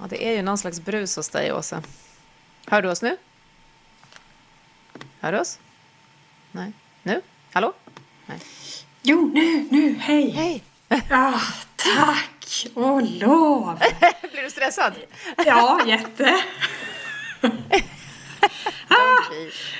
Ja, det är ju någon slags brus hos dig, Åsa. Hör du oss nu? Hör du oss? Nej. Nu? Hallå? Nej. Jo, nu, nu, hej! Hej! Ah, tack och lov! Blir du stressad? Ja, jätte.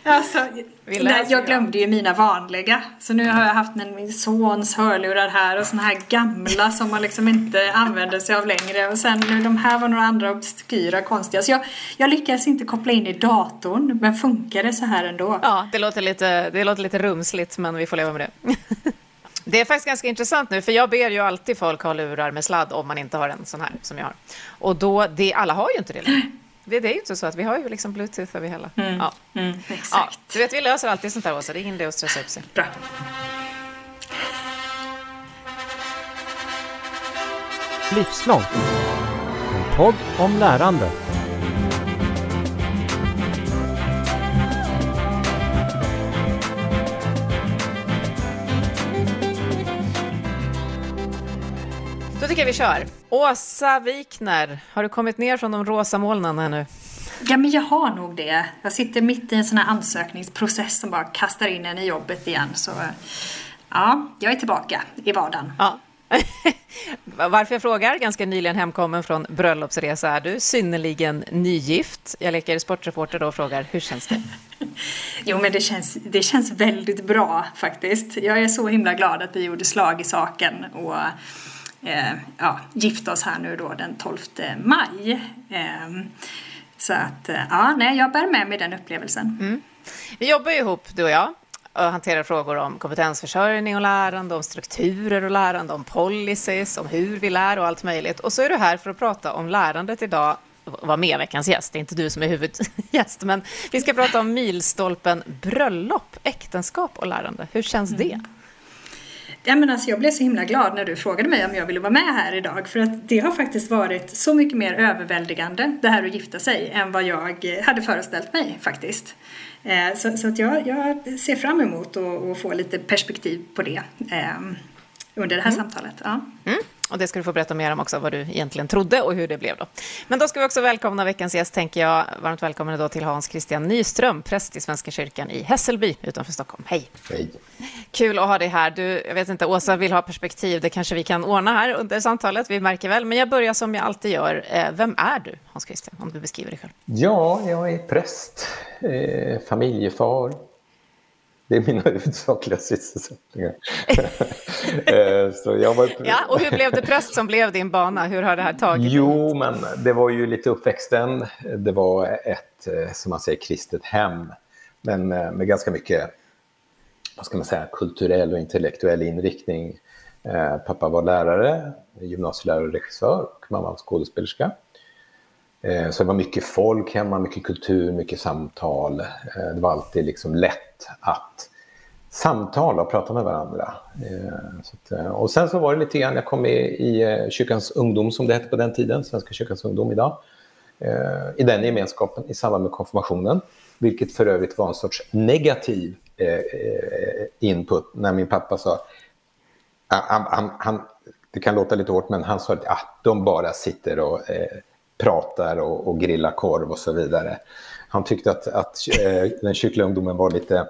Alltså, nej, jag glömde ju mina vanliga. Så nu har jag haft min, min sons hörlurar här och såna här gamla som man liksom inte använder sig av längre. Och sen nu de här var några andra obskyra konstiga. Så jag, jag lyckades inte koppla in i datorn. Men funkar det så här ändå? Ja, det låter, lite, det låter lite rumsligt, men vi får leva med det. Det är faktiskt ganska intressant nu, för jag ber ju alltid folk ha lurar med sladd om man inte har en sån här som jag har. Och då, det, alla har ju inte det längre. Det, det är ju inte så att vi har ju liksom bluetooth över hela. Ja. Mm, Ja, exakt. du vet, vi löser alltid sånt där, Åsa. Det är ingen idé att stressa upp sig. Bra. Livslångt. En podd om lärande. Tycker jag vi kör. Åsa Wikner, har du kommit ner från de rosa molnen här nu? Ja, men jag har nog det. Jag sitter mitt i en sån här ansökningsprocess som bara kastar in en i jobbet igen. Så ja, jag är tillbaka i vardagen. Ja. Varför jag frågar, ganska nyligen hemkommen från bröllopsresa är du, synnerligen nygift. Jag leker sportreporter då och frågar, hur känns det? Jo, men det känns, det känns väldigt bra faktiskt. Jag är så himla glad att vi gjorde slag i saken och eh, ja, gifte oss här nu då den 12 maj. Eh, så att, eh, ja, nej, jag bär med mig den upplevelsen. Vi jobbar ju ihop, du och jag, och hanterar frågor om kompetensförsörjning och lärande, om strukturer och lärande, om policies, om hur vi lär och allt möjligt. Och så är du här för att prata om lärandet idag. Var med veckans gäst, det är inte du som är huvudgäst, men vi ska prata om milstolpen bröllop, äktenskap och lärande. Hur känns det? Ja, men alltså, jag blev så himla glad när du frågade mig om jag ville vara med här idag. För att det har faktiskt varit så mycket mer överväldigande, det här att gifta sig, än vad jag eh, hade föreställt mig faktiskt. Eh, Så, så att jag, jag ser fram emot att att få lite perspektiv på det eh, under det här samtalet. Ja. Mm. Och det ska du få berätta mer om också, vad du egentligen trodde och hur det blev då. Men då ska vi också välkomna veckans gäst, tänker jag. Varmt välkommen då till Hans Christian Nyström, präst i Svenska kyrkan i Hässelby utanför Stockholm. Hej! Hej. Kul att ha dig här. Du, jag vet inte, Åsa vill ha perspektiv. Det kanske vi kan ordna här under samtalet. Vi märker väl. Men jag börjar som jag alltid gör. Eh, Vem är du, Hans Christian, om du beskriver dig själv? Ja, jag är präst, eh, familjefar. Det är mina huvudsakliga sysselsättningar. eh, så jag var... Ja, och hur blev det präst som blev din bana? Hur har det här tagit? Jo, men det var ju lite uppväxten. Det var ett, eh, som man säger, kristet hem. Men eh, med ganska mycket, vad ska man säga, kulturell och intellektuell inriktning. Pappa var lärare, gymnasielärare och regissör och mamma var skådespelerska. Så det var mycket folk hemma, mycket kultur, mycket samtal. Det var alltid liksom lätt att samtala och prata med varandra. Eh, Så att, eh, och sen så var det lite grann, jag kom med i eh, kyrkans ungdom som det hette på den tiden, Svenska kyrkans ungdom idag. Eh, I den gemenskapen i samband med konfirmationen, vilket för övrigt var en sorts negativ eh, eh input när min pappa sa ah, han, han, han, det kan låta lite hårt, men han sa att ah, de bara sitter och eh, pratar och, och grillar korv och så vidare. Han tyckte att, att eh, den kyrkliga ungdomen var lite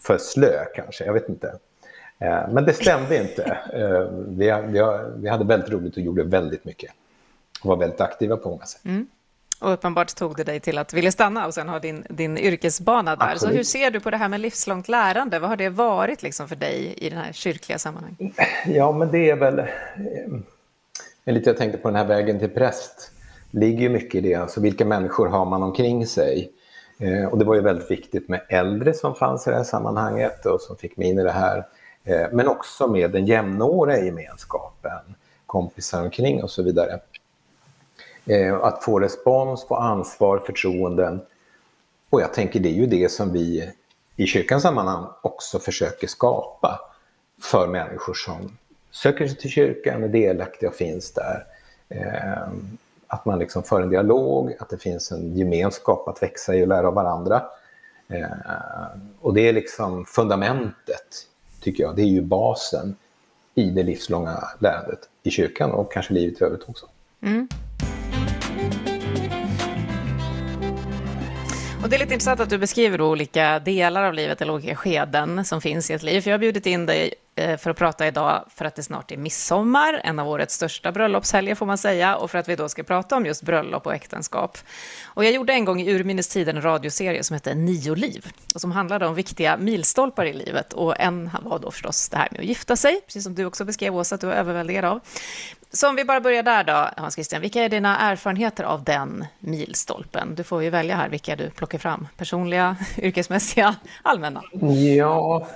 för slö kanske, jag vet inte. Eh, men det stämde inte. Eh, vi, vi, vi hade väldigt roligt och gjorde väldigt mycket. Och var väldigt aktiva på många sätt. Och uppenbart tog det dig till att vilja stanna och sen ha din, din yrkesbana där. Absolut. Så hur ser du på det här med livslångt lärande? Vad har det varit liksom för dig i den här kyrkliga sammanhanget? Ja, men det är väl... Lite jag tänkte på den här vägen till präst ligger ju mycket i det. Alltså vilka människor har man omkring sig? Eh, och det var ju väldigt viktigt med äldre som fanns i det här sammanhanget och som fick mig in i det här. Eh, men också med den jämnåriga gemenskapen, kompisar omkring och så vidare. Eh, att få respons, få ansvar, förtroenden. Och jag tänker det är ju det som vi i kyrkans sammanhang också försöker skapa för människor som söker sig till kyrkan, är delaktiga och finns där. Eh, att man liksom för en dialog, att det finns en gemenskap att växa i och lära av varandra. Eh, och det är liksom fundamentet, tycker jag. Det är ju basen i det livslånga lärandet i kyrkan och kanske livet i övrigt också. Mm. Och det är lite intressant att du beskriver olika delar av livet eller olika skeden som finns i ett liv. För jag har bjudit in dig Eh, för att prata idag för att det snart är midsommar, en av årets största bröllopshelger får man säga, och för att vi då ska prata om just bröllop och äktenskap. Och jag gjorde en gång i urminnes tiden en radioserie som hette Nio liv, och som handlade om viktiga milstolpar i livet. Och en var då förstås det här med att gifta sig, precis som du också beskrev, Åsa, att du var överväldigad av. Så om vi bara börjar där då, Hans Christian, vilka är dina erfarenheter av den milstolpen? Du får ju välja här vilka du plockar fram, personliga, yrkesmässiga, allmänna. Ja,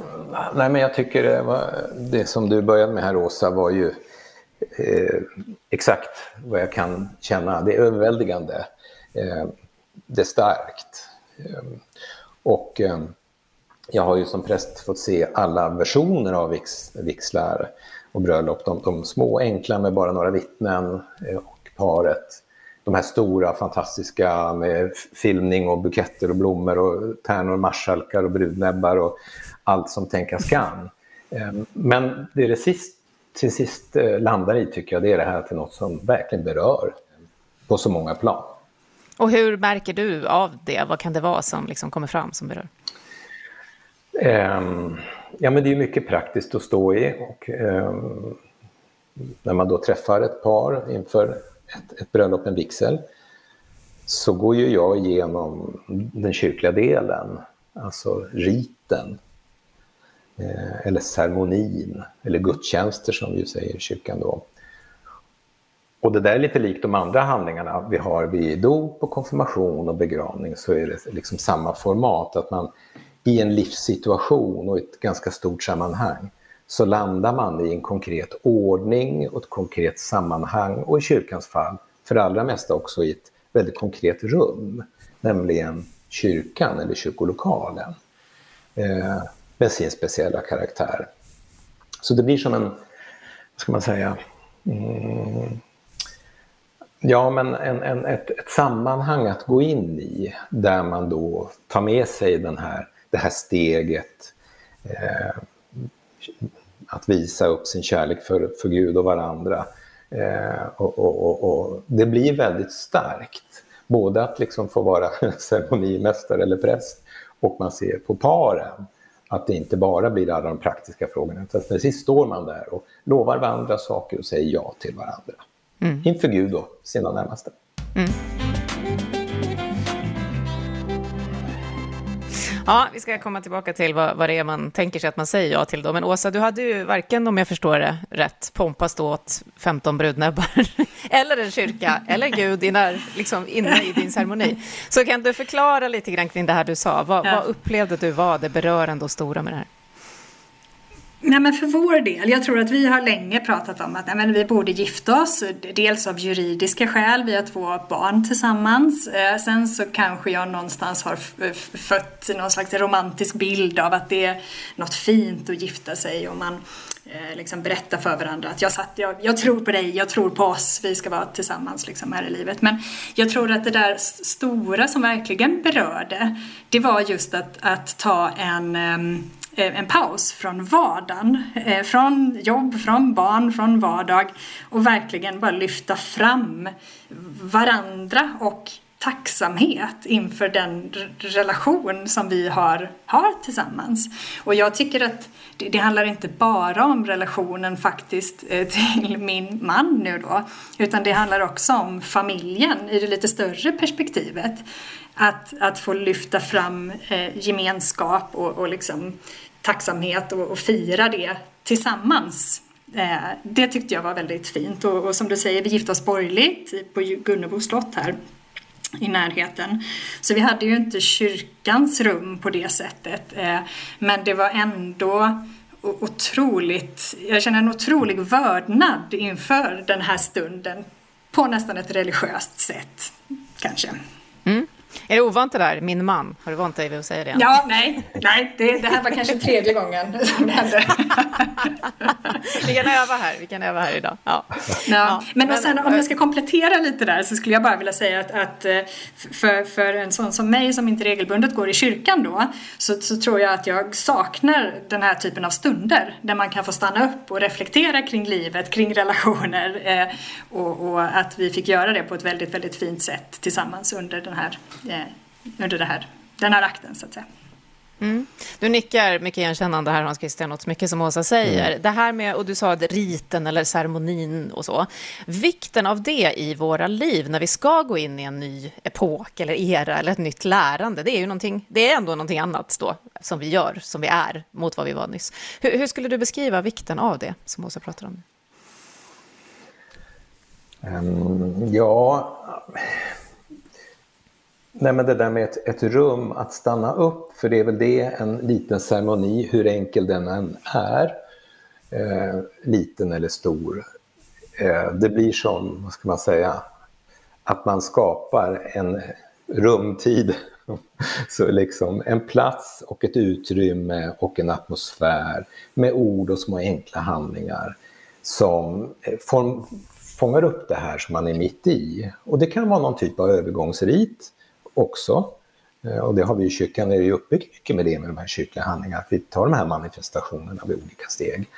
nej men jag tycker det, var, det som du började med här Åsa var ju eh, exakt vad jag kan känna. Det är överväldigande, eh, det är starkt. Eh, och eh, jag har ju som präst fått se alla versioner av vix, vixlar och bröllop. De, de små enkla med bara några vittnen eh, och paret. De här stora fantastiska med filmning och buketter och blommor och tärnor marskalkar och brudnäbbar och allt som tänkas kan. Ehm, men det det sist, till sist eh, landar i tycker jag det är det här till något som verkligen berör på så många plan. Och hur märker du av det? Vad kan det vara som liksom kommer fram som berör? Ehm, ja, men det är mycket praktiskt att stå i. Och, ehm, när man då träffar ett par inför ett, ett bröllop, en vigsel, så går ju jag igenom den kyrkliga delen, alltså riten, eh, eller ceremonin, eller gudstjänster som vi säger i kyrkan då. Och det där är lite likt de andra handlingarna vi har vid dop och konfirmation och begravning så är det liksom samma format, att man i en livssituation och ett ganska stort sammanhang så landar man i en konkret ordning och ett konkret sammanhang och i kyrkans fall för det allra mesta också i ett väldigt konkret rum, nämligen kyrkan eller kyrkolokalen eh, med sin speciella karaktär. Så det blir som en, vad ska man säga, mm, ja men en, en, ett, ett sammanhang att gå in i där man då tar med sig den här det här steget eh, att visa upp sin kärlek för, för Gud och varandra. Eh, och, och, och, det blir väldigt starkt. Både att liksom få vara ceremonimästare eller präst och man ser på paren att det inte bara blir alla de praktiska frågorna. Utan till sist står man där och lovar varandra saker och säger ja till varandra. Mm. Inför Gud och sina närmaste. Mm. Ja, vi ska komma tillbaka till vad, vad det är man tänker sig att man säger ja till då. Men Åsa, du hade ju varken, om jag förstår det rätt, pompas åt 15 brudnäbbar eller en kyrka eller Gud inne, liksom, inne i din ceremoni. Så kan du förklara lite grann kring det här du sa? Vad, ja. vad upplevde du var det berörande och stora med det här? Nej, men för vår del, jag tror att vi har länge pratat om att nej, men vi borde gifta oss. Dels av juridiska skäl, vi har två barn tillsammans. Eh, sen så kanske jag någonstans har fött någon slags romantisk bild av att det är något fint att gifta sig och man eh, liksom berättar för varandra att jag, satt, jag, jag, tror på dig, jag tror på oss, vi ska vara tillsammans liksom här i livet. Men jag tror att det där stora som verkligen berörde, det var just att, att ta en um, Eh, Eh, en paus från vardagen, eh, från jobb, från barn, från vardag och verkligen bara lyfta fram varandra och tacksamhet inför den relation som vi har, har tillsammans. Och jag tycker att det, det, handlar inte bara om relationen faktiskt eh, till min man nu då, utan det handlar också om familjen i det lite större perspektivet. Att, att få lyfta fram eh, gemenskap och, och liksom tacksamhet och, och fira det tillsammans. Eh, det tyckte jag var väldigt fint och, och som du säger, vi gifte oss borgerligt på Gunnebo slott här i närheten. Så vi hade ju inte kyrkans rum på det sättet. Eh, men det var ändå otroligt, jag känner en otrolig vördnad inför den här stunden på nästan ett religiöst sätt kanske. Mm. Är det ovant det där, min man? Har du vant dig vid att säga det? Ja, nej, nej det, det här var kanske tredje gången som det hände. vi kan öva här, vi kan öva här idag. Ja. ja. ja men, men sen, om jag ska komplettera lite där så skulle jag bara vilja säga att, att eh, för, för en sån som mig som inte regelbundet går i kyrkan då så, så tror jag att jag saknar den här typen av stunder där man kan få stanna upp och reflektera kring livet, kring relationer eh, och, och att vi fick göra det på ett väldigt, väldigt fint sätt tillsammans under den här eh, under det här den här akten så att säga. Mm. Du nickar mycket igenkännande här, Hans Christian, åt mycket som Åsa säger. Mm. Det här med, och du sa att riten eller ceremonin och så. Vikten av det i våra liv när vi ska gå in i en ny epok eller era eller ett nytt lärande, det är ju någonting, det är ändå någonting annat då som vi gör, som vi är, mot vad vi var nyss. Hur, hur skulle du beskriva vikten av det som Åsa pratar om? Um, ja, Nej, men det där med ett, ett, rum, att stanna upp, för det är väl det en liten ceremoni, hur enkel den än är, eh, liten eller stor. Eh, det blir som, vad ska man säga, att man skapar en rumtid. Så liksom en plats och ett utrymme och en atmosfär med ord och små enkla handlingar som eh, form, fångar upp det här som man är mitt i. Och det kan vara någon typ av övergångsrit också. Eh, och det har vi i kyrkan, det är ju uppbyggt mycket med det med de här kyrkliga handlingarna, att vi tar de här manifestationerna vid olika steg.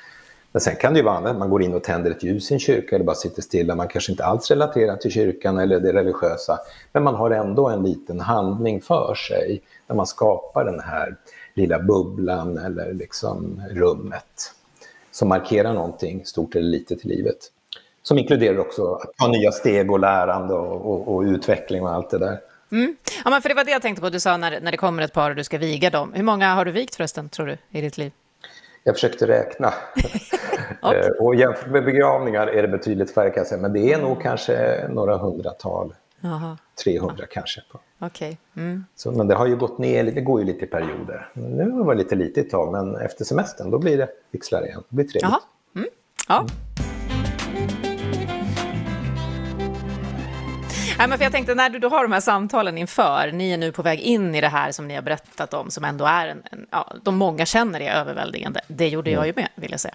Men sen kan det ju vara annat, man går in och tänder ett ljus i en kyrka eller bara sitter stilla, man kanske inte alls relaterar till kyrkan eller det religiösa, men man har ändå en liten handling för sig när man skapar den här lilla bubblan eller liksom rummet som markerar någonting stort eller litet i livet. Som inkluderar också att ta nya steg och lärande och, och, och utveckling och allt det där. Mm. Ja, men för det var det jag tänkte på, du sa när, när det kommer ett par och du ska viga dem. Hur många har du vigt förresten, tror du, i ditt liv? Jag försökte räkna. okay. Eh, och jämfört med begravningar är det betydligt färre kan jag säga, men det är nog kanske några hundratal. Aha. 300 ja. kanske. Okay. Mm. Så, men det har ju gått ner, det går ju lite i perioder. Nu var det lite lite ett tag, men efter semestern då blir det vixlar igen. Det blir trevligt. Mm. Ja. Mm. Nej, men för jag tänkte, när du då har de här samtalen inför, ni är nu på väg in i det här som ni har berättat om, som ändå är en, en ja, de många känner är överväldigande. Det gjorde jag ju med, vill jag säga.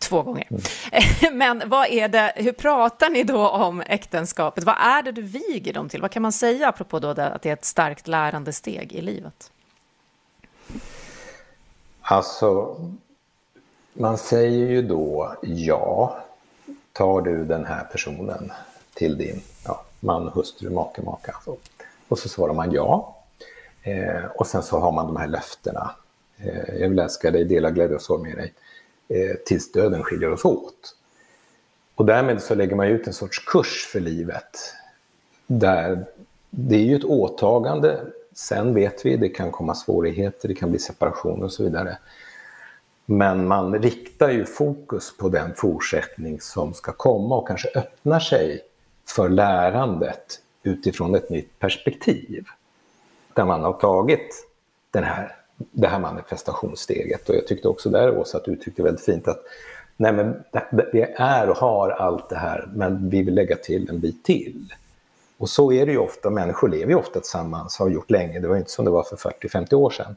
Två gånger. Mm. Men vad är det, hur pratar ni då om äktenskapet? Vad är det du viger dem till? Vad kan man säga, apropå då att det är ett starkt lärande steg i livet? Alltså, man säger ju då ja, tar du den här personen till din ja, man, hustru, make, maka. Så. Och så svarar man ja. Eh, och sen så har man de här löftena. Eh, jag vill älska dig, dela glädje och sorg med dig. Eh, tills döden skiljer oss åt. Och därmed så lägger man ut en sorts kurs för livet. Där det är ju ett åtagande. Sen vet vi, det kan komma svårigheter, det kan bli separation och så vidare. Men man riktar ju fokus på den fortsättning som ska komma och kanske öppnar sig för lärandet utifrån ett nytt perspektiv. Där man har tagit den här, det här manifestationssteget. Och jag tyckte också där, Åsa, att du tyckte väldigt fint att nej men, vi är och har allt det här, men vi vill lägga till en bit till. Och så är det ju ofta, människor lever ju ofta tillsammans, har gjort länge, det var inte som det var för 40-50 år sedan.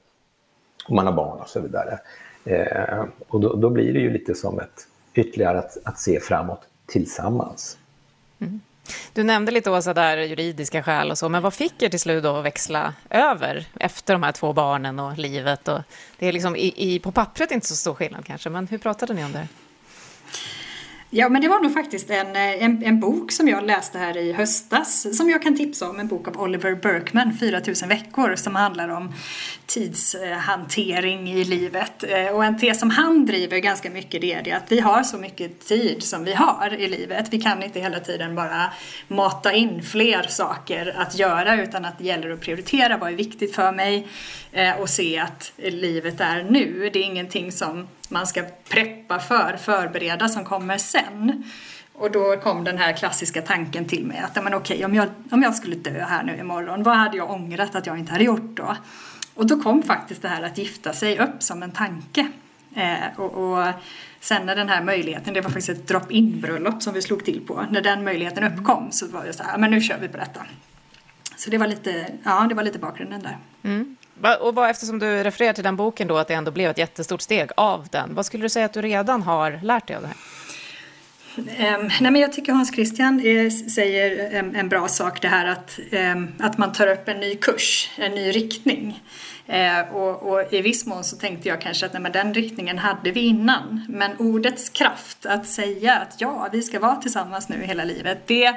Och man har barn och så vidare. Eh, och då, då, blir det ju lite som ett ytterligare att, att se framåt tillsammans. Mm. Du nämnde lite Åsa där juridiska skäl och så, men vad fick er till slut då att växla över efter de här två barnen och livet? Och det är liksom i, i, på pappret inte så stor skillnad kanske, men hur pratade ni om det? Ja, men det var nog faktiskt en, eh, en, en, bok som jag läste här i höstas som jag kan tipsa om. En bok av Oliver Berkman, 4000 veckor, som handlar om tidshantering i livet. Eh, och en tes som han driver ganska mycket det är det att vi har så mycket tid som vi har i livet. Vi kan inte hela tiden bara mata in fler saker att göra utan att det gäller att prioritera vad är viktigt för mig eh, och se att livet är nu. Det är ingenting som man ska preppa för, förbereda som kommer sen. Och då kom den här klassiska tanken till mig att men okej, om, jag, om jag skulle dö här nu imorgon, vad hade jag ångrat att jag inte hade gjort då? Och då kom faktiskt det här att gifta sig upp som en tanke. Eh, och, och, sen när den här möjligheten, det var faktiskt ett drop-in bröllop som vi slog till på, när den möjligheten uppkom så var det så här, men nu kör vi på detta. Så det var lite, ja, det var lite bakgrunden där. Mm. Och vad, eftersom du refererar till den boken då, att det ändå blev ett jättestort steg av den, vad skulle du säga att du redan har lärt dig av det här? Ehm, nej men jag tycker Hans Christian eh, säger en, bra sak det här att, ehm, att man tar upp en ny kurs, en ny riktning. Eh, och, och, i viss mån så tänkte jag kanske att nej, men den riktningen hade vi innan. Men ordets kraft, att säga att ja, vi ska vara tillsammans nu hela livet, det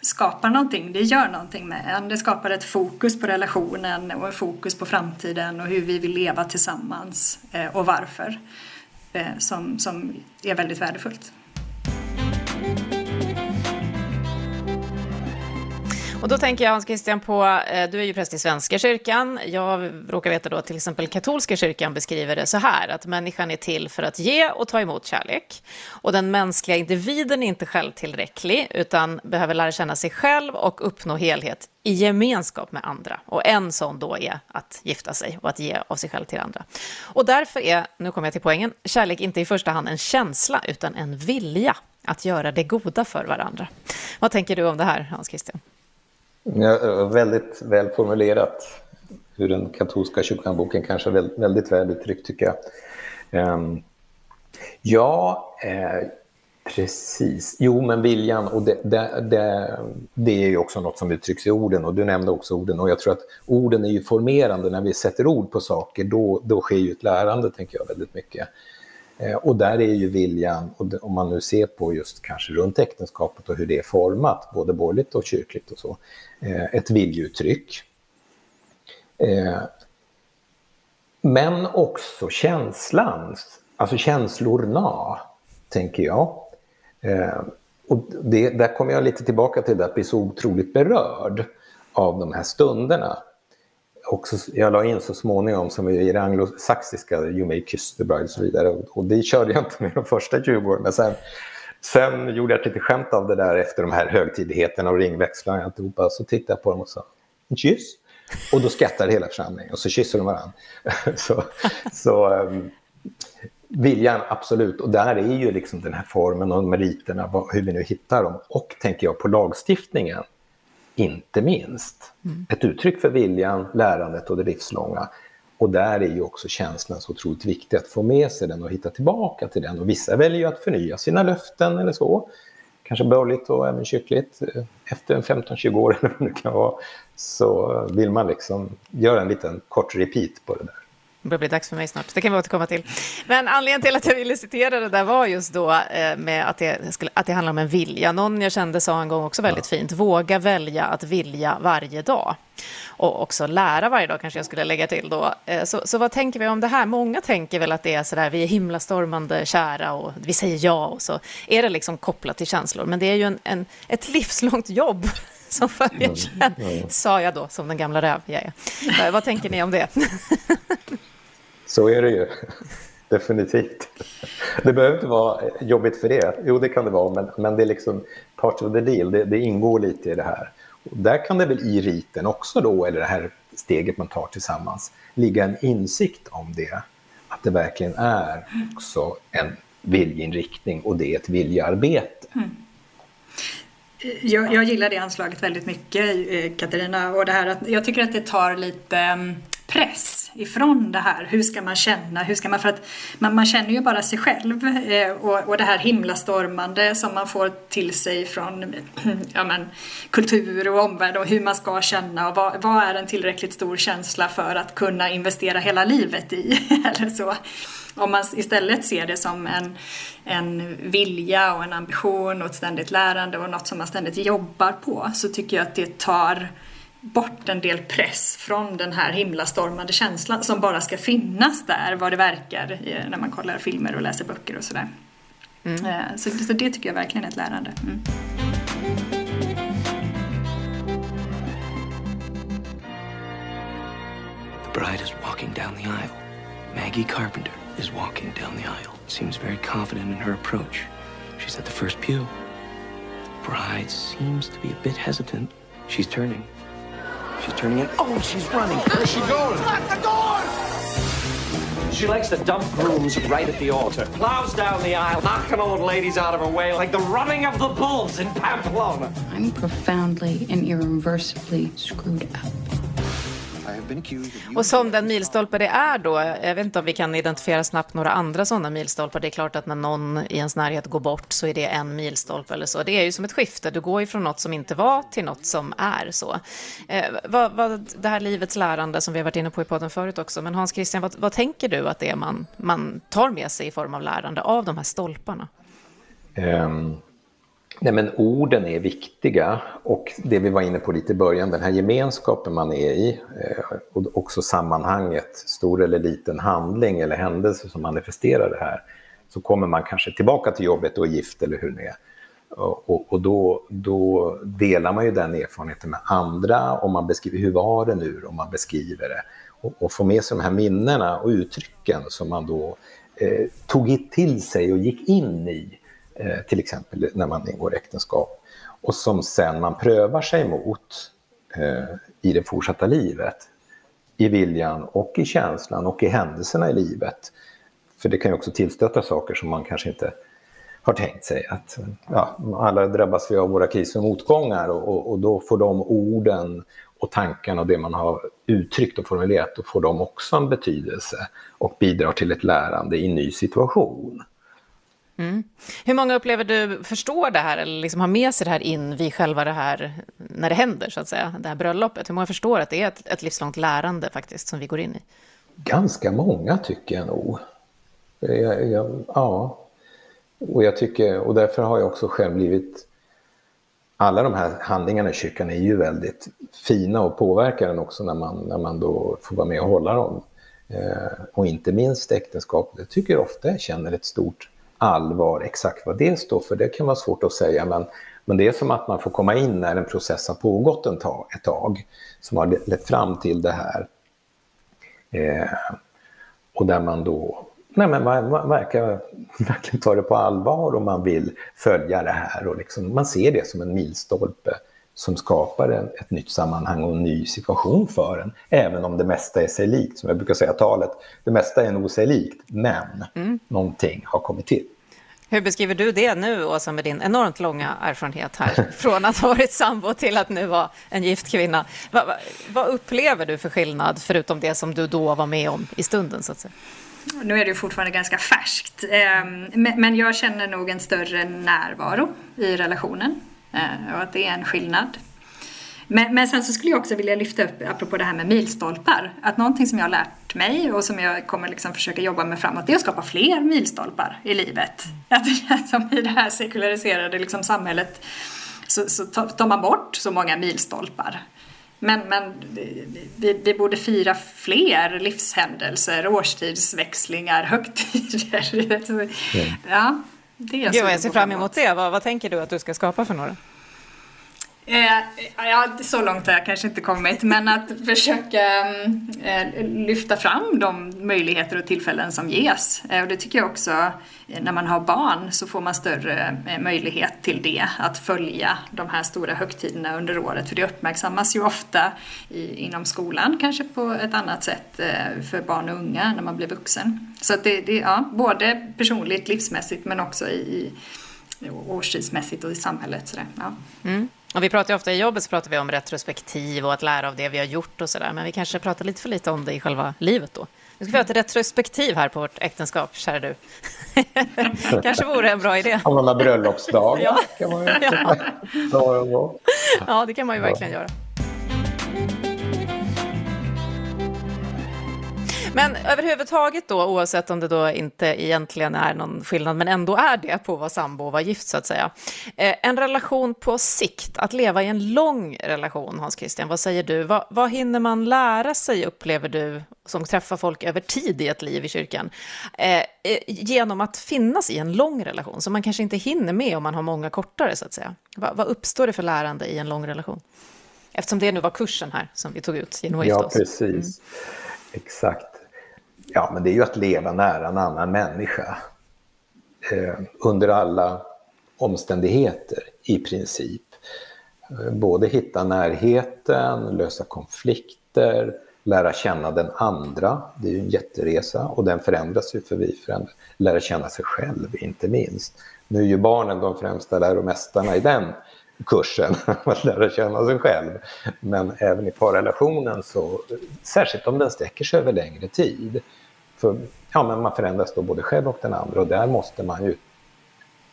skapar någonting, det gör någonting med en. Det skapar ett fokus på relationen och ett fokus på framtiden och hur vi vill leva tillsammans eh, och varför. Eh, som, som är väldigt värdefullt. Och då tänker jag, Hans Christian, på, eh, du är ju präst i Svenska kyrkan. Jag råkar veta då till exempel katolska kyrkan beskriver det så här, att människan är till för att ge och ta emot kärlek. Och den mänskliga individen är inte självtillräcklig, utan behöver lära känna sig själv och uppnå helhet i gemenskap med andra. Och en sån då är att gifta sig och att ge av sig själv till andra. Och därför är, nu kommer jag till poängen, kärlek inte i första hand en känsla, utan en vilja att göra det goda för varandra. Vad tänker du om det här, Hans Christian? Ja, väldigt väl formulerat. Hur den katolska kyrkan-boken kanske är väldigt väl uttryckt tycker jag. Um, ja, eh, precis. Jo, men viljan och det, det, det, det, är ju också något som uttrycks i orden och du nämnde också orden och jag tror att orden är ju formerande. När vi sätter ord på saker då, då sker ju ett lärande, tänker jag väldigt mycket. Eh, och där är ju viljan, om man nu ser på just kanske runt äktenskapet och hur det är format, både borgerligt och kyrkligt och så, eh, ett viljeuttryck. Eh, men också känslan, alltså känslorna, tänker jag. Och det, där kommer jag lite tillbaka till det att bli så otroligt berörd av de här stunderna också, jag la in så småningom som i det anglosaxiska, You may kiss the bride och så vidare. Och, det körde jag inte med de första 20 åren. Men sen, sen gjorde jag ett litet skämt av det där efter de här högtidigheterna och ringväxlarna och alltihopa. Så tittade jag på dem och sa, en kyss? Och då skrattade hela församlingen och så kysser de varandra. så, så um, viljan, absolut. Och där är ju liksom den här formen och meriterna, hur vi nu hittar dem. Och tänker jag på lagstiftningen inte minst. Mm. Ett uttryck för viljan, lärandet och det livslånga. Och där är ju också känslan så otroligt viktig, att få med sig den och hitta tillbaka till den. Och vissa väljer ju att förnya sina löften eller så. Kanske börligt och även kyrkligt. Efter 15-20 år eller vad det kan vara, så vill man liksom göra en liten kort repeat på det där. Det börjar bli dags för mig snart, det kan vi återkomma till. Men anledningen till att jag ville citera det där var just då eh, med att det, skulle, att det handlar om en vilja. Någon jag kände sa en gång också väldigt fint, våga välja att vilja varje dag. Och också lära varje dag kanske jag skulle lägga till då. Eh, så, så vad tänker vi om det här? Många tänker väl att det är så där, vi är himlastormande kära och vi säger ja och så är det liksom kopplat till känslor. Men det är ju en, en ett livslångt jobb som följer sen, sa jag då, som den gamla räv jag är. Eh, vad tänker ni om det? Så är det ju. Definitivt. Det behöver inte vara jobbigt för det. Jo, det kan det vara, men, men det är liksom part of the deal. Det, det ingår lite i det här. Och där kan det väl i riten också då, eller det här steget man tar tillsammans, ligga en insikt om det. Att det verkligen är också en viljeinriktning och det är ett viljearbete. Mm. Jag, jag, gillar det anslaget väldigt mycket, eh, Katarina. Och det här att, jag tycker att det tar lite mm, press ifrån det här. Hur ska man känna? Hur ska man, för att man, man känner ju bara sig själv eh, och, och det här himlastormande som man får till sig från ja, men, kultur och omvärld och hur man ska känna och vad, vad är en tillräckligt stor känsla för att kunna investera hela livet i? Eller så. Om man istället ser det som en, en vilja och en ambition och ett ständigt lärande och något som man ständigt jobbar på så tycker jag att det tar bort en del press från den här himlastormande känslan som bara ska finnas där vad det verkar när man kollar filmer och läser böcker och sådär. Mm. Eh, så, så, det tycker jag verkligen är ett lärande. Mm. The bride is walking down the aisle. Maggie Carpenter is walking down the aisle. Seems very confident in her approach. She's at the first pew. The bride seems to be a bit hesitant. She's turning. She's turning in. Oh, she's running. Where's she going? Lock the door! She likes to dump grooms right at the altar. Plows down the aisle, knocking old ladies out of her way like the running of the bulls in Pamplona. I'm profoundly and irreversibly screwed up. Och som den milstolpe det är då, jag vet inte om vi kan identifiera snabbt några andra sådana milstolpar. Det är klart att när någon i ens närhet går bort så är det en milstolpe eller så. Det är ju som ett skifte, du går ju från något som inte var till något som är så. Eh, vad, vad, det här livets lärande som vi har varit inne på i podden förut också, men Hans Christian, vad, vad tänker du att det är man, man tar med sig i form av lärande av de här stolparna? Um, Nej, men orden är viktiga och det vi var inne på lite i början, den här gemenskapen man är i eh, och också sammanhanget, stor eller liten handling eller händelse som manifesterar det här, så kommer man kanske tillbaka till jobbet och är gift eller hur det är. Och, och då, då, delar man ju den erfarenheten med andra och man beskriver hur var det nu och man beskriver det. Och, och får med sig de här minnena och uttrycken som man då eh, tog till sig och gick in i Eh, till exempel när man ingår äktenskap, och som sen man prövar sig mot eh, i det fortsatta livet, i viljan och i känslan och i händelserna i livet. För det kan ju också tillstöta saker som man kanske inte har tänkt sig. att ja, Alla drabbas vi av våra kriser och motgångar och, och, och, då får de orden och tankarna och det man har uttryckt och formulerat, då får de också en betydelse och bidrar till ett lärande i en ny situation. Mm. Hur många upplever du förstår det här eller liksom har med sig det här in vid själva det här, när det händer så att säga, det här bröllopet? Hur många förstår att det är ett, ett livslångt lärande faktiskt som vi går in i? Ganska många tycker jag nog. Eh, jag, jag, ja, och jag tycker, och därför har jag också själv blivit alla de här handlingarna i kyrkan är ju väldigt fina och påverkar en också när man, när man då får vara med och hålla dem. Eh, och inte minst äktenskapet. Jag tycker ofta jag känner ett stort allvar, exakt vad det står för, det kan vara svårt att säga, men, men det är som att man får komma in när en process har pågått en tag, ett tag, som har lett fram till det här. Eh, och där man då nej men man, man verkar verkligen ta det på allvar och man vill följa det här. Och liksom, man ser det som en milstolpe som skapar en, ett nytt sammanhang och en ny situation för en. Även om det mesta är sig likt, som jag brukar säga talet. Det mesta är nog sig likt, men mm. någonting har kommit till. Hur beskriver du det nu, Åsa, med din enormt långa erfarenhet här? Från att ha varit sambo till att nu vara en gift kvinna. Vad, vad, vad upplever du för skillnad, förutom det som du då var med om i stunden, så att säga? Nu är det ju fortfarande ganska färskt, ehm, men jag känner nog en större närvaro i relationen. Eh, och att det är en skillnad. Men, men sen så skulle jag också vilja lyfta upp, apropå det här med milstolpar, att någonting som jag har lärt mig och som jag kommer liksom försöka jobba med framåt, det är att skapa fler milstolpar i livet. Att det känns som i det här sekulariserade liksom samhället så, så tar man bort så många milstolpar. Men, men vi, vi borde fira fler livshändelser, årstidsväxlingar, högtider. Mm. Ja, det Gud, jag ser fram emot det. Vad, vad tänker du att du ska skapa för några? Eh, ja, så långt har jag kanske inte kommit, men att försöka mm, eh, lyfta fram de möjligheter och tillfällen som ges. Eh, och det tycker jag också, eh, när man har barn så får man större eh, möjlighet till det, att följa de här stora högtiderna under året, för det uppmärksammas ju ofta i, inom skolan, kanske på ett annat sätt eh, för barn och unga när man blir vuxen. Så att det, det ja, både personligt, livsmässigt, men också i, i årstidsmässigt och i samhället. Så ja. mm. Och vi pratar ju ofta i jobbet så pratar vi om retrospektiv och att lära av det vi har gjort och sådär. Men vi kanske pratar lite för lite om det i själva livet då. Nu ska vi ha ett retrospektiv här på vårt äktenskap, kära du. kanske vore en bra idé. Om man har bröllopsdag. ja. ja, det kan man ju verkligen göra. Men överhuvudtaget då, oavsett om det då inte egentligen är någon skillnad, men ändå är det på att vara sambo och vara gift så att säga. Eh, en relation på sikt, att leva i en lång relation, Hans Christian, vad säger du? Vad, vad hinner man lära sig, upplever du, som träffar folk över tid i ett liv i kyrkan, eh, eh, genom att finnas i en lång relation, som man kanske inte hinner med om man har många kortare, så att säga? Va, vad uppstår det för lärande i en lång relation? Eftersom det nu var kursen här som vi tog ut genom att Ja, precis. Mm. Exakt. Ja, men det är ju att leva nära en annan människa. Eh, under alla omständigheter i princip. Eh, både hitta närheten, lösa konflikter, lära känna den andra. Det är ju en jätteresa och den förändras ju för vi förändrar. Lära känna sig själv inte minst. Nu är ju barnen de främsta läromästarna i den kursen, att lära känna sig själv. Men även i parrelationen, så, särskilt om den sträcker sig över längre tid, för ja, men man förändras då både själv och den andra och där måste man ju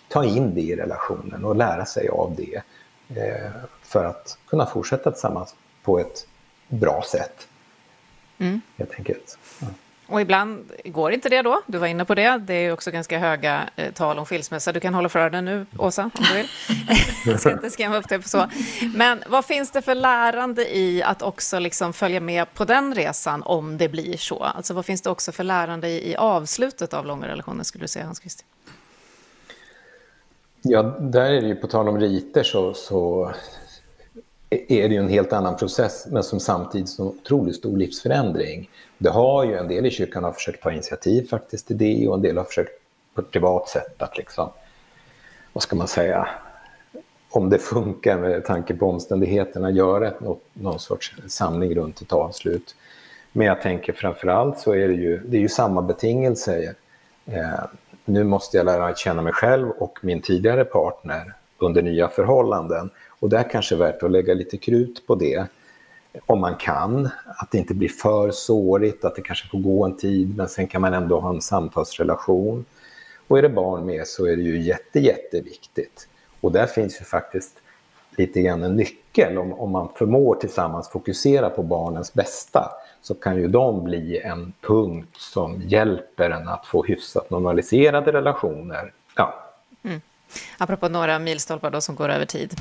ta in det i relationen och lära sig av det eh, för att kunna fortsätta tillsammans på ett bra sätt. Mm. Helt enkelt. Ja. Och ibland går inte det då. Du var inne på det. Det är också ganska höga eh, tal om skilsmässa. Du kan hålla för öronen nu, Åsa, om du vill. Jag ska inte skrämma upp dig på så. Men vad finns det för lärande i att också liksom följa med på den resan om det blir så? Alltså vad finns det också för lärande i, i avslutet av långa relationer, skulle du säga, Hans Christian? Ja, där är det ju på tal om riter så, så är det ju en helt annan process men som samtidigt är en otroligt stor livsförändring. Det har ju en del i kyrkan har försökt ta initiativ faktiskt till det och en del har försökt på ett privat sätt att liksom, vad ska man säga, om det funkar med tanke på omständigheterna, göra något, någon sorts samling runt ett avslut. Men jag tänker framför allt så är det ju, det är ju samma betingelser. Eh, nu måste jag lära känna mig själv och min tidigare partner under nya förhållanden. Och det är kanske värt att lägga lite krut på det om man kan. Att det inte blir för sårigt, att det kanske får gå en tid men sen kan man ändå ha en samtalsrelation. Och är det barn med så är det ju jätte, jätteviktigt. Och där finns ju faktiskt lite grann en nyckel. Om, om man förmår tillsammans fokusera på barnens bästa så kan ju de bli en punkt som hjälper en att få hyfsat normaliserade relationer. Ja. Mm. Apropå några milstolpar då som går över tid.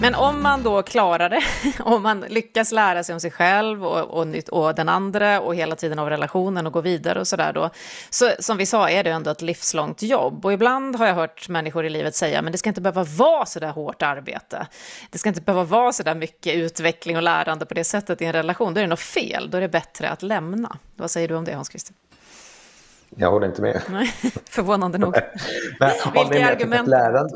Men om man då klarar det, om man lyckas lära sig om sig själv och, och, och den andra och hela tiden av relationen och gå vidare och sådär då, så som vi sa är det ändå ett livslångt jobb. Och ibland har jag hört människor i livet säga, men det ska inte behöva vara så där hårt arbete. Det ska inte behöva vara så där mycket utveckling och lärande på det sättet i en relation. Då är det något fel, då är det bättre att lämna. Vad säger du om det, Hans Christer? Jag håller inte med. Nej, förvånande nog. men, Vilka är argumenten?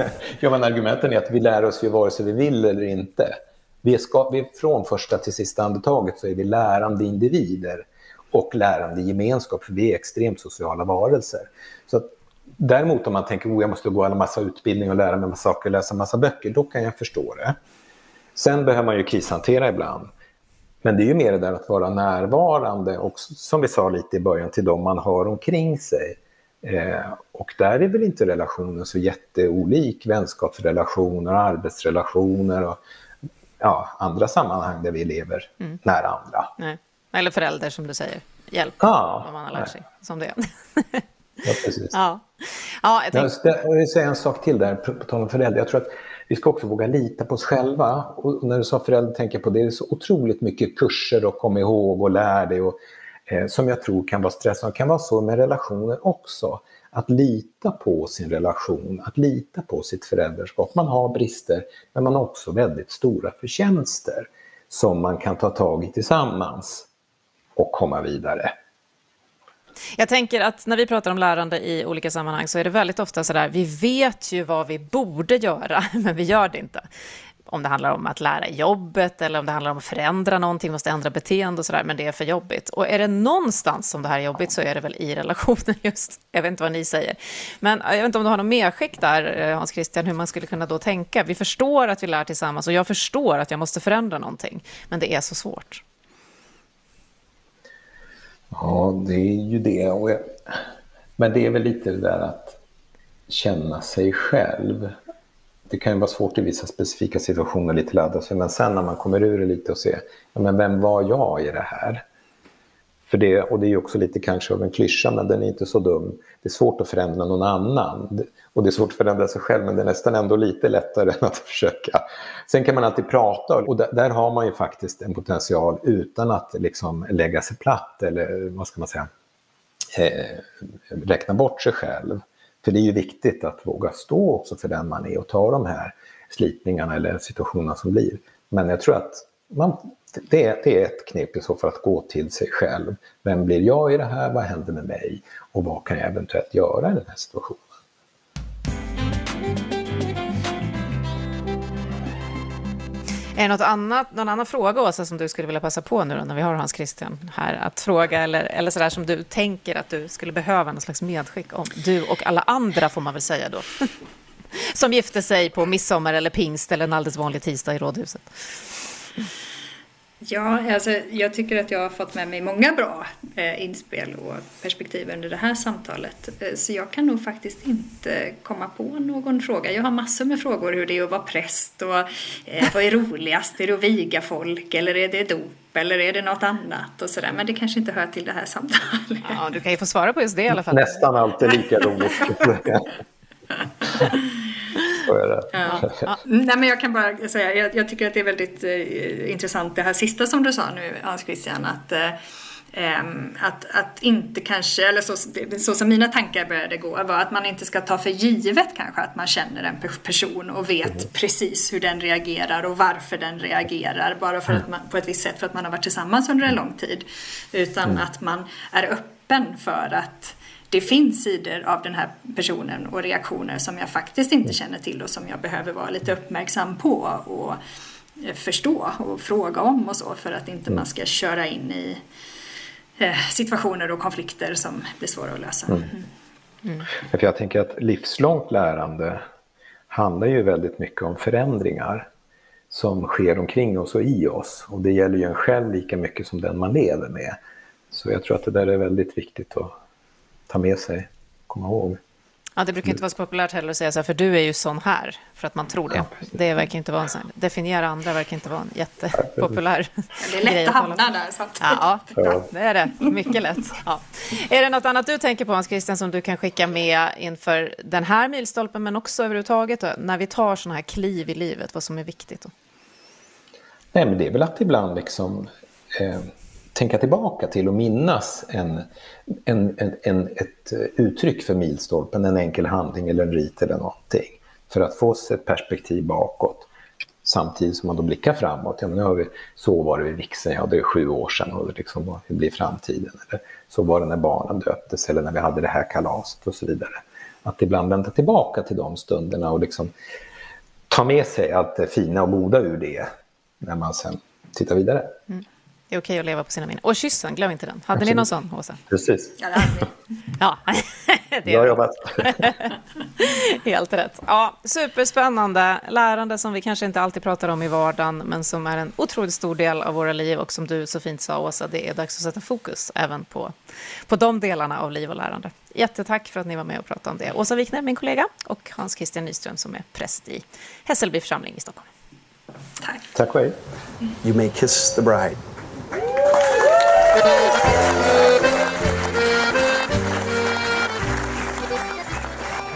ja, men argumenten är att vi lär oss ju vare sig vi vill eller inte. Vi ska, vi från första till sista andetaget så är vi lärande individer och lärande gemenskap, för vi är extremt sociala varelser. Så att, däremot om man tänker att oh, jag måste gå en massa utbildning och lära mig massa saker, läsa massa böcker, då kan jag förstå det. Sen behöver man ju krishantera ibland. Men det är ju mer det där att vara närvarande och som vi sa lite i början till dem man har omkring sig. Eh, och där är väl inte relationen så jätteolik vänskapsrelationer, arbetsrelationer och ja, andra sammanhang där vi lever mm. nära andra. Nej. Eller förälder som du säger, hjälp ja, vad man har lärt sig som det Ja, precis. ja. Ja, jag, tänkte... jag vill säga en sak till där, på tal om föräldrar. Jag tror att vi ska också våga lita på oss själva. Och när du sa förälder tänker jag på det, det är så otroligt mycket kurser och kom ihåg och lär dig och, eh, som jag tror kan vara stressande. Det kan vara så med relationer också. Att lita på sin relation, att lita på sitt föräldraskap. Man har brister, men man har också väldigt stora förtjänster som man kan ta tag i tillsammans och komma vidare. Jag tänker att när vi pratar om lärande i olika sammanhang så är det väldigt ofta så där, vi vet ju vad vi borde göra, men vi gör det inte. Om det handlar om att lära jobbet eller om det handlar om att förändra någonting, måste ändra beteende och sådär, men det är för jobbigt. Och är det någonstans som det här är jobbigt så är det väl i relationen just. Jag vet inte vad ni säger. Men eh, jag vet inte om du har något medskick där, eh, Hans Christian, hur man skulle kunna då tänka. Vi förstår att vi lär tillsammans och jag förstår att jag måste förändra någonting, men det är så svårt. Ja, det är ju det. Men det är väl lite det där att känna sig själv. Det kan ju vara svårt i vissa specifika situationer lite ladda sig, men sen när man kommer ur det lite och ser, ja, men vem var jag i det här? För det, och det är också lite kanske av en klyscha, men den är inte så dum. Det är svårt att förändra någon annan. Och det är svårt att förändra sig själv, men det är nästan ändå lite lättare än att försöka. Sen kan man alltid prata och där, där har man ju faktiskt en potential utan att liksom lägga sig platt eller vad ska man säga, eh, räkna bort sig själv. För det är ju viktigt att våga stå också för den man är och ta de här slitningarna eller situationerna som blir. Men jag tror att man, det, är, det är ett knep i så fall att gå till sig själv. Vem blir jag i det här? Vad händer med mig? Och vad kan jag eventuellt göra i den här situationen? Är det något annat, någon annan fråga, Åsa, som du skulle vilja passa på nu då, när vi har Hans Christian här att fråga eller, eller sådär som du tänker att du skulle behöva någon slags medskick om? Du och alla andra får man väl säga då. som gifte sig på midsommar eller pingst eller en alldeles vanlig tisdag i rådhuset. Ja, alltså, jag tycker att jag har fått med mig många bra eh, inspel och perspektiv under det här samtalet. Eh, så jag kan nog faktiskt inte komma på någon fråga. Jag har massor med frågor hur det är att vara präst och eh, vad är roligast? Är det att viga folk eller är det dop eller är det något annat och sådär. Men det kanske inte hör till det här samtalet. Ja, du kan ju få svara på just det i alla fall. Nästan alltid lika roligt. Så är det. Ja. Ja. Nej, men jag kan bara säga, jag, jag tycker att det är väldigt eh, intressant det här sista som du sa nu, Hans Christian, att eh, att, att inte kanske, eller så, så som mina tankar började gå, var att man inte ska ta för givet kanske att man känner en person och vet mm. precis hur den reagerar och varför den reagerar bara för att man, på ett visst sätt för att man har varit tillsammans under en lång tid. Utan mm. att man är öppen för att det finns sidor av den här personen och reaktioner som jag faktiskt inte känner till och som jag behöver vara lite uppmärksam på och förstå och fråga om och så för att inte man ska köra in i eh, situationer och konflikter som blir svåra att lösa. Mm. mm. För jag tänker att livslångt lärande handlar ju väldigt mycket om förändringar som sker omkring oss och i oss. Och det gäller ju en själv lika mycket som den man lever med. Så jag tror att det där är väldigt viktigt att ta med sig, komma ihåg. Ja, det brukar inte vara så populärt heller att säga så här, för du är ju sån här, för att man tror det. Ja, det verkar inte vara en sån, definiera andra verkar inte vara en jättepopulär Det är lätt att hamna där. Så att... ja, ja, det är det. Mycket lätt. Ja. Är det något annat du tänker på, Hans Christian, som du kan skicka med inför den här milstolpen, men också överhuvudtaget, då, när vi tar sådana här kliv i livet, vad som är viktigt? Då? Nej, men det är väl att ibland liksom eh, tänka tillbaka till och minnas en, en, en, en, ett uttryck för milstolpen, en enkel handling eller en rit eller någonting. För att få sig ett perspektiv bakåt samtidigt som man då blickar framåt. Ja, men nu har vi, så var det vid vigseln, ja det är sju år sedan och liksom, hur blir framtiden. Eller så var det när barnen döptes eller när vi hade det här kalaset och så vidare. Att ibland vända tillbaka till de stunderna och liksom ta med sig allt det fina och goda ur det när man sen tittar vidare. Mm. Det är okej att leva på sina minnen. Och kyssen, glöm inte den. Hade Absolut. ni någon sån, Åsa? Precis. Ja, det hade vi. ja. det Bra jobbat. Helt rätt. Ja, superspännande. Lärande som vi kanske inte alltid pratar om i vardagen, men som är en otroligt stor del av våra liv. Och som du så fint sa, Åsa, det är dags att sätta fokus även på, på de delarna av liv och lärande. Jättetack för att ni var med och pratade om det. Åsa Wikner, min kollega, och Hans Christian Nyström som är präst i Hässelby församling i Stockholm. Tack. Tack själv. You may kiss the bride.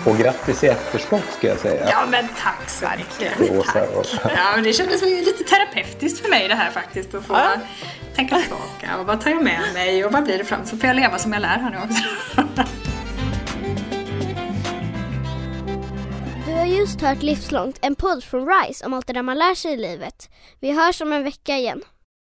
Och grattis i efterskott ska jag säga. Ja men tack så mycket. Tack. Ja, men det kändes lite terapeutiskt för mig det här faktiskt. Att få ja. tänka tillbaka och vad tar jag med mig och vad blir det fram så får jag leva som jag lär här nu också. Du har just hört Livslångt, en podd från RISE om allt det där man lär sig i livet. Vi hörs om en vecka igen.